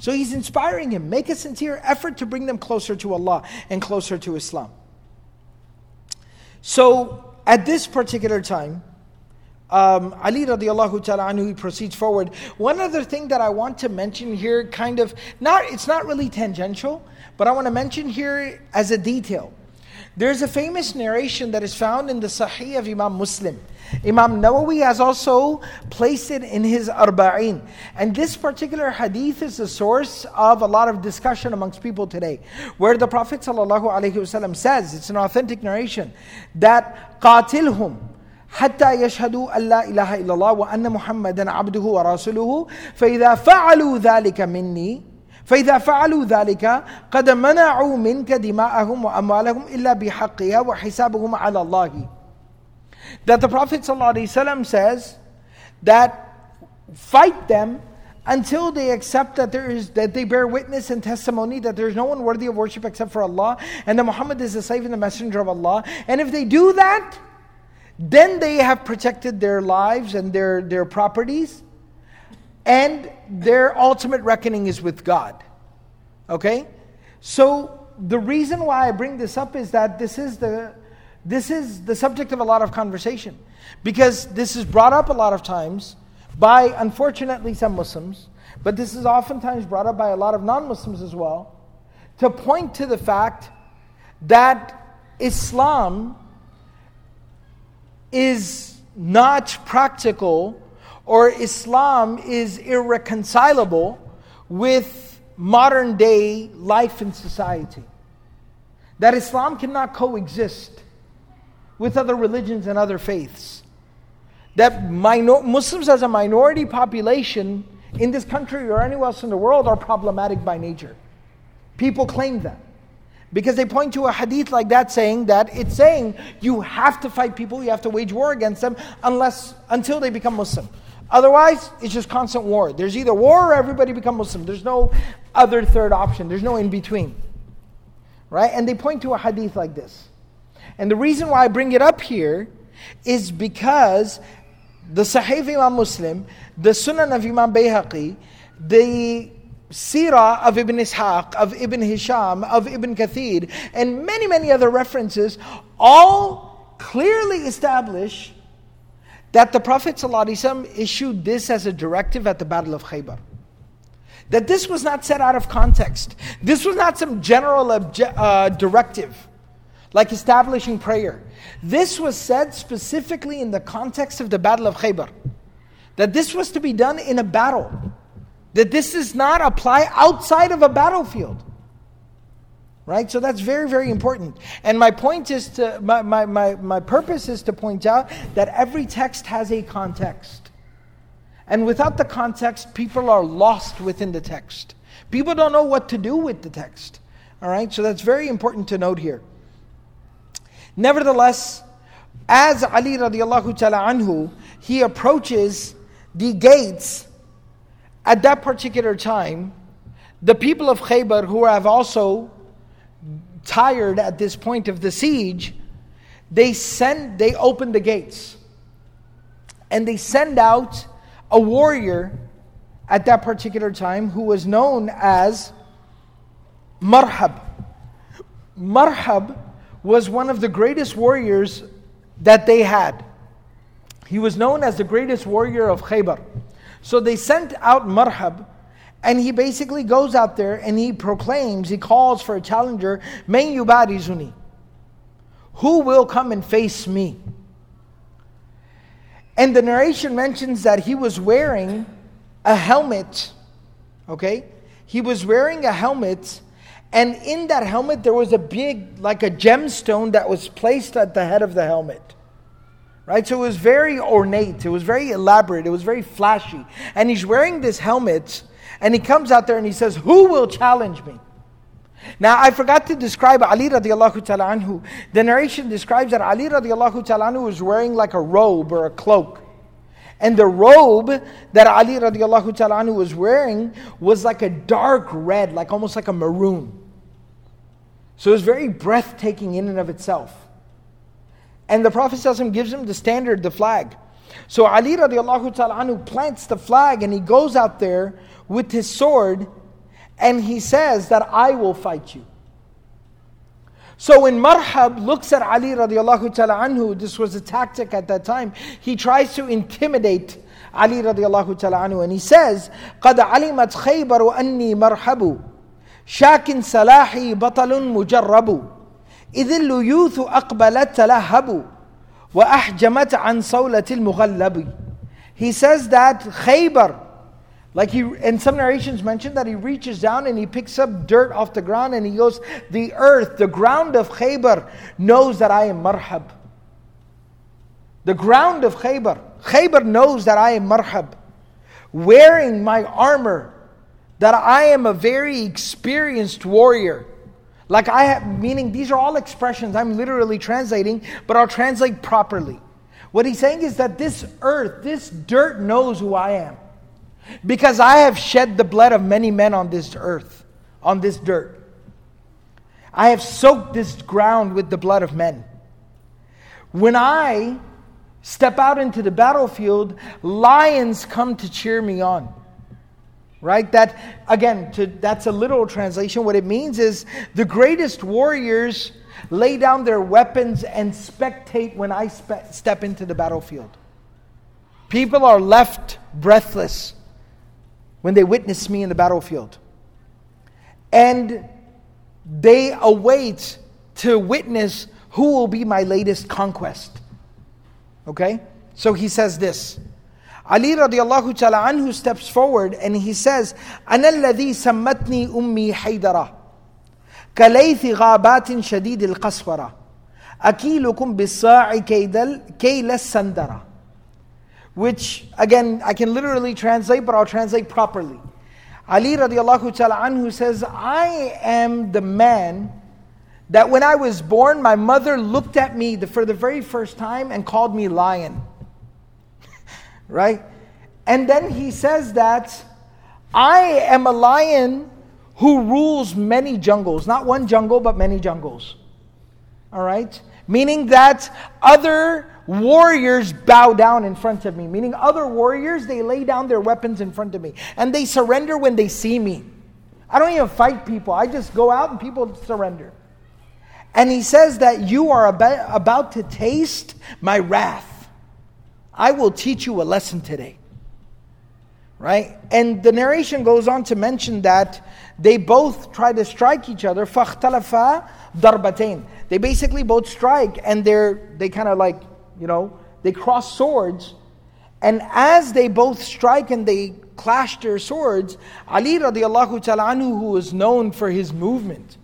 So he's inspiring him. Make a sincere effort to bring them closer to Allah and closer to Islam. So at this particular time, um, Ali radiallahu ta'ala anhu, he proceeds forward. One other thing that I want to mention here, kind of, not it's not really tangential, but I want to mention here as a detail. There's a famous narration that is found in the Sahih of Imam Muslim. Imam Nawawi has also placed it in his Arba'in. And this particular hadith is the source of a lot of discussion amongst people today. Where the Prophet ﷺ says, it's an authentic narration, that قاتلهم حتى يشهدوا أن لا إله إلا الله وأن محمدا عبده ورسوله فإذا فعلوا ذلك مني فإذا فعلوا ذلك قد منعوا منك دماءهم وأموالهم إلا بحقها وحسابهم على الله That the Prophet ﷺ says that fight them until they accept that there is that they bear witness and testimony that there is no one worthy of worship except for Allah and that Muhammad is the slave and the messenger of Allah. And if they do that, then they have protected their lives and their, their properties, and their ultimate reckoning is with God. Okay? So the reason why I bring this up is that this is the this is the subject of a lot of conversation. Because this is brought up a lot of times by unfortunately some Muslims, but this is oftentimes brought up by a lot of non-Muslims as well, to point to the fact that Islam is not practical or Islam is irreconcilable with modern day life and society. That Islam cannot coexist with other religions and other faiths. That minor- Muslims, as a minority population in this country or anywhere else in the world, are problematic by nature. People claim that. Because they point to a hadith like that saying that it's saying you have to fight people, you have to wage war against them unless until they become Muslim. Otherwise, it's just constant war. There's either war or everybody become Muslim. There's no other third option. There's no in between. Right? And they point to a hadith like this. And the reason why I bring it up here is because the Sahih Imam Muslim, the Sunan of Imam Bayhaqi, the Sirah of Ibn Ishaq, of Ibn Hisham, of Ibn Kathir, and many, many other references all clearly establish that the Prophet ﷺ issued this as a directive at the Battle of Khaybar. That this was not set out of context. This was not some general obje- uh, directive, like establishing prayer. This was said specifically in the context of the Battle of Khaybar. That this was to be done in a battle that this does not apply outside of a battlefield. Right? So that's very, very important. And my point is to, my, my, my, my purpose is to point out that every text has a context. And without the context, people are lost within the text. People don't know what to do with the text. All right? So that's very important to note here. Nevertheless, as Ali radiallahu ta'ala anhu, he approaches the gates at that particular time, the people of Khaybar, who have also tired at this point of the siege, they send, they open the gates, and they send out a warrior at that particular time who was known as Marhab. Marhab was one of the greatest warriors that they had. He was known as the greatest warrior of Khaybar. So they sent out Marhab, and he basically goes out there and he proclaims, he calls for a challenger, yubarizuni. Who will come and face me? And the narration mentions that he was wearing a helmet. Okay? He was wearing a helmet, and in that helmet there was a big, like a gemstone that was placed at the head of the helmet. Right? So it was very ornate, it was very elaborate, it was very flashy. And he's wearing this helmet, and he comes out there and he says, Who will challenge me? Now, I forgot to describe Ali radiallahu ta'ala anhu. The narration describes that Ali radiallahu ta'ala anhu was wearing like a robe or a cloak. And the robe that Ali radiallahu ta'ala anhu was wearing was like a dark red, like almost like a maroon. So it was very breathtaking in and of itself. And the Prophet gives him the standard, the flag. So Ali radiallahu ta'ala anhu plants the flag and he goes out there with his sword and he says that I will fight you. So when Marhab looks at Ali radiallahu ta'ala anhu, this was a tactic at that time, he tries to intimidate Ali radiallahu ta'ala anhu and he says, قَدْ عَلِمَتْ خَيْبَرُ أَنِّي مَرْحَبُ شَاكٍ سَلَاحِي بَطَلٌ مُجَرَّبُ إِذِ اللُّيُوثُ أَقْبَلَتْ تَلَهَّبُ وَأَحْجَمَتْ عَنْ صَوْلَةِ الْمُغَلَّبِ He says that Khaybar, like he, and some narrations mention that he reaches down and he picks up dirt off the ground and he goes, The earth, the ground of Khaybar knows that I am marhab. The ground of Khaybar, Khaybar knows that I am marhab. Wearing my armor, that I am a very experienced warrior. Like I have, meaning these are all expressions I'm literally translating, but I'll translate properly. What he's saying is that this earth, this dirt knows who I am. Because I have shed the blood of many men on this earth, on this dirt. I have soaked this ground with the blood of men. When I step out into the battlefield, lions come to cheer me on. Right? That, again, to, that's a literal translation. What it means is the greatest warriors lay down their weapons and spectate when I spe- step into the battlefield. People are left breathless when they witness me in the battlefield. And they await to witness who will be my latest conquest. Okay? So he says this. Ali radiallahu ta'ala anhu steps forward and he says, أنا الذي سمتني أمي حيدرة كليث غابات شديد القسورة أكيلكم بالصاع كيل السندرة which again I can literally translate, but I'll translate properly. Ali radiallahu ta'ala anhu says, I am the man that when I was born, my mother looked at me for the very first time and called me lion. [laughs] right? And then he says that I am a lion who rules many jungles, not one jungle, but many jungles. All right? Meaning that other warriors bow down in front of me, meaning other warriors, they lay down their weapons in front of me and they surrender when they see me. I don't even fight people, I just go out and people surrender. And he says that you are about, about to taste my wrath. I will teach you a lesson today. Right? And the narration goes on to mention that they both try to strike each other. فَاخْتَلَفَا darbatain. They basically both strike and they're they kind of like you know, they cross swords. And as they both strike and they clash their swords, Ali radiallahu anhu, who was known for his movement,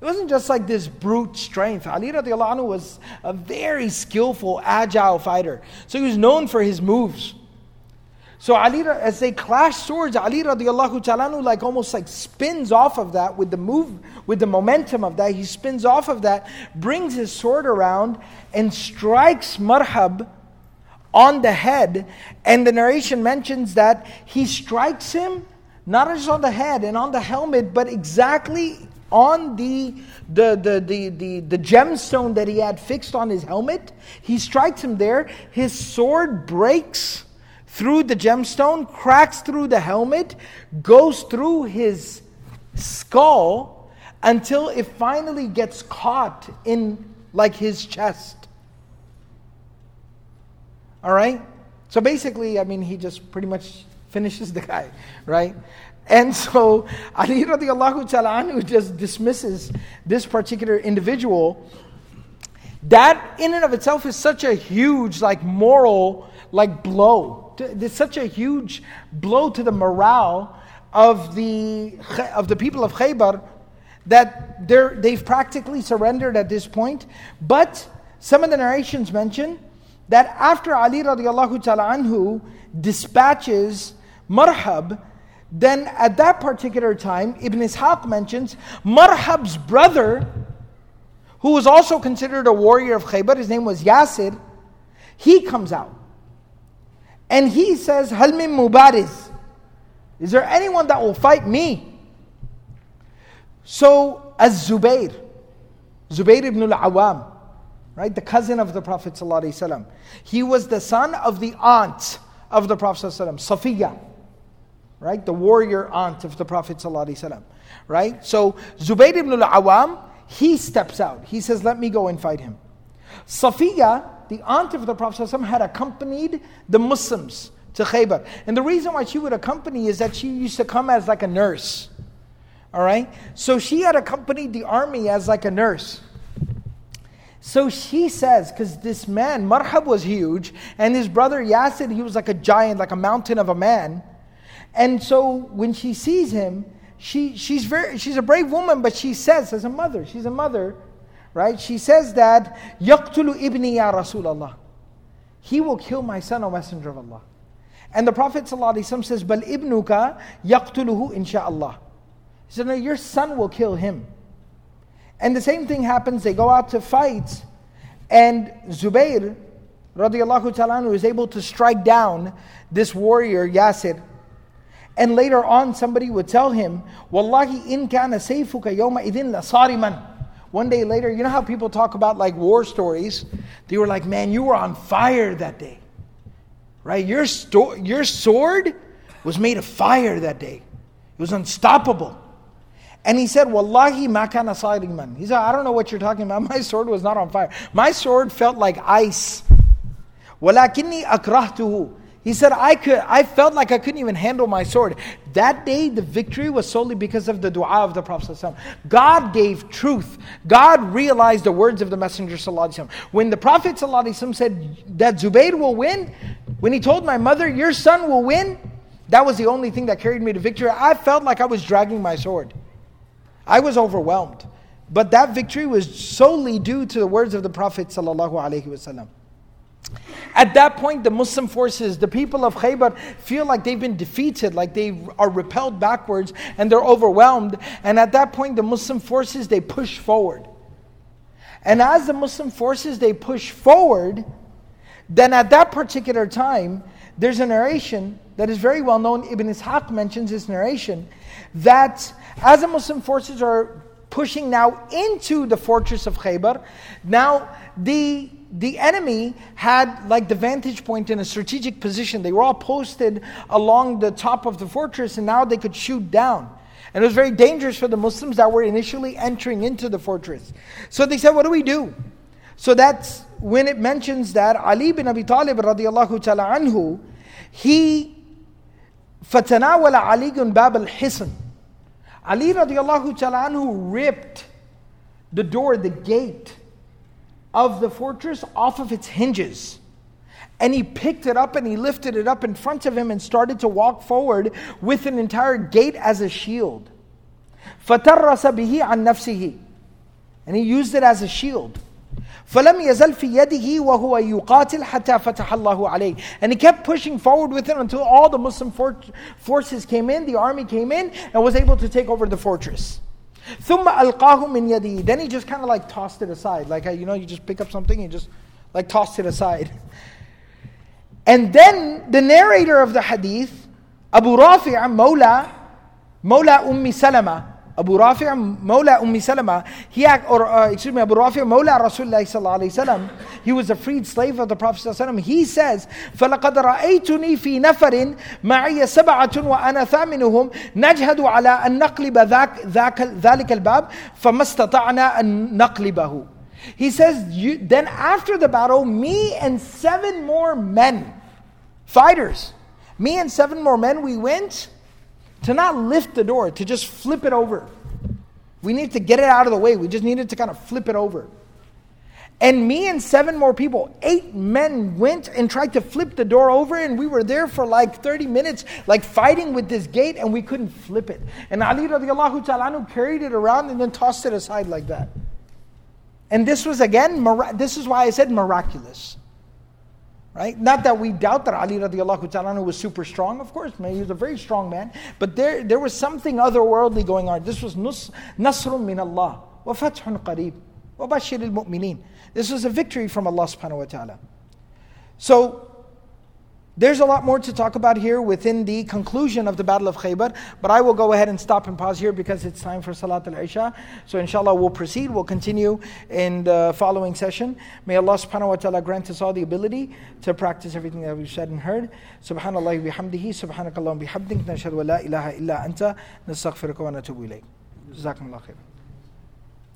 it wasn't just like this brute strength. Ali radiallahu anhu was a very skillful, agile fighter. So he was known for his moves. So Ali, as they clash swords, Ali radiallahu ta'ala like almost like spins off of that with the move, with the momentum of that. He spins off of that, brings his sword around, and strikes Marhab on the head. And the narration mentions that he strikes him not just on the head and on the helmet, but exactly on the, the, the, the, the, the gemstone that he had fixed on his helmet. He strikes him there. His sword breaks through the gemstone, cracks through the helmet, goes through his skull until it finally gets caught in like his chest. All right? So basically, I mean, he just pretty much finishes the guy, right? And so [laughs] Ali radiallahu ta'ala anhu just dismisses this particular individual. That in and of itself is such a huge, like moral, like blow it's such a huge blow to the morale of the, of the people of Khaybar that they've practically surrendered at this point. But some of the narrations mention that after Ali radiallahu ta'ala anhu dispatches Marhab, then at that particular time, Ibn Ishaq mentions Marhab's brother, who was also considered a warrior of Khaybar, his name was Yasir, he comes out. And he says, Hal min mubariz. Is there anyone that will fight me? So, as Zubayr, Zubayr ibn al-Awam, right, the cousin of the Prophet ﷺ, he was the son of the aunt of the Prophet ﷺ, Safiya, right, the warrior aunt of the Prophet ﷺ, right? So, Zubayr ibn al-Awam, he steps out. He says, let me go and fight him. Safiya, the aunt of the Prophet had accompanied the Muslims to Khaybar. And the reason why she would accompany is that she used to come as like a nurse. All right? So she had accompanied the army as like a nurse. So she says, because this man, Marhab was huge, and his brother Yasir, he was like a giant, like a mountain of a man. And so when she sees him, she, she's, very, she's a brave woman, but she says, as a mother, she's a mother, right? She says that, Yaqtulu ibni ya Rasulallah. He will kill my son, O Messenger of Allah. And the Prophet ﷺ says, Bal ibnuka yaqtuluhu insha'Allah. He said, No, your son will kill him. And the same thing happens, they go out to fight, and Zubayr radiallahu ta'ala is able to strike down this warrior, Yasir. And later on, somebody would tell him, Wallahi in kana sayfuka yawma idin la sariman. One day later, you know how people talk about like war stories? They were like, man, you were on fire that day. Right? Your, sto- your sword was made of fire that day. It was unstoppable. And he said, Wallahi makana man. He said, I don't know what you're talking about. [laughs] My sword was not on fire. My sword felt like ice. Walakinni akrahtuhu. He said, I could I felt like I couldn't even handle my sword. That day the victory was solely because of the dua of the Prophet. God gave truth. God realized the words of the Messenger. When the Prophet said that Zubayr will win, when he told my mother, Your son will win, that was the only thing that carried me to victory. I felt like I was dragging my sword. I was overwhelmed. But that victory was solely due to the words of the Prophet. At that point, the Muslim forces, the people of Khaybar, feel like they've been defeated, like they are repelled backwards and they're overwhelmed. And at that point, the Muslim forces, they push forward. And as the Muslim forces, they push forward, then at that particular time, there's a narration that is very well known. Ibn Ishaq mentions this narration that as the Muslim forces are pushing now into the fortress of Khaybar, now the the enemy had like the vantage point in a strategic position. They were all posted along the top of the fortress, and now they could shoot down. And it was very dangerous for the Muslims that were initially entering into the fortress. So they said, What do we do? So that's when it mentions that Ali bin Abi Talib radiallahu ta'ala anhu, he fatanawala Ali bab al hisn. Ali radiallahu ta'ala anhu ripped the door, the gate of the fortress off of its hinges. And he picked it up and he lifted it up in front of him and started to walk forward with an entire gate as a shield. فَتَرَّسَ بِهِ عَن نَفْسِهِ And he used it as a shield. فلم يزل في يده وهو يقاتل حتى فتح الله عليه and he kept pushing forward with it until all the Muslim for- forces came in the army came in and was able to take over the fortress then he just kind of like tossed it aside. Like, you know, you just pick up something and just like tossed it aside. [laughs] And then the narrator of the hadith, Abu Rafi' Mawla, Mawla Ummi Salama, Abu Rafi' Mawla Ummi Salama, he, or uh, excuse me, Abu Rafi' Mawla Rasulullah sallallahu alayhi wasallam, he was a freed slave of the Prophet sallallahu He says, فَلَقَدْ رَأَيْتُنِي فِي نَفَرٍ مَعِيَ سَبَعَةٌ وَأَنَا ثَامِنُهُم نَجْهَدُ عَلَى أَن نَقْلِبَ ذاك ذاك ذلك الباب فما استطعنا أن نقلبه. He says, you, then after the battle, me and seven more men, fighters, me and seven more men, we went to not lift the door, to just flip it over. We need to get it out of the way. We just needed to kind of flip it over. And me and seven more people, eight men went and tried to flip the door over, and we were there for like 30 minutes, like fighting with this gate, and we couldn't flip it. And Ali radiallahu ta'ala carried it around and then tossed it aside like that. And this was again, this is why I said miraculous. Right? Not that we doubt that Ali radiallahu ta'ala was super strong, of course, man, he was a very strong man, but there, there was something otherworldly going on. This was nus, nasrun min Allah, wa fathun qareeb, wa bashir al-mu'mineen. This was a victory from Allah subhanahu wa ta'ala. So, There's a lot more to talk about here within the conclusion of the Battle of Khaybar, but I will go ahead and stop and pause here because it's time for Salat al Isha. So, inshallah, we'll proceed. We'll continue in the following session. May Allah subhanahu wa ta'ala grant us all the ability to practice everything that we've said and heard. Subhanallah bihamdihi, subhanakallah bihamdik, nashhadu wa la ilaha illa anta, nastaghfiruka wa natubu ilayk. Jazakumullah khair.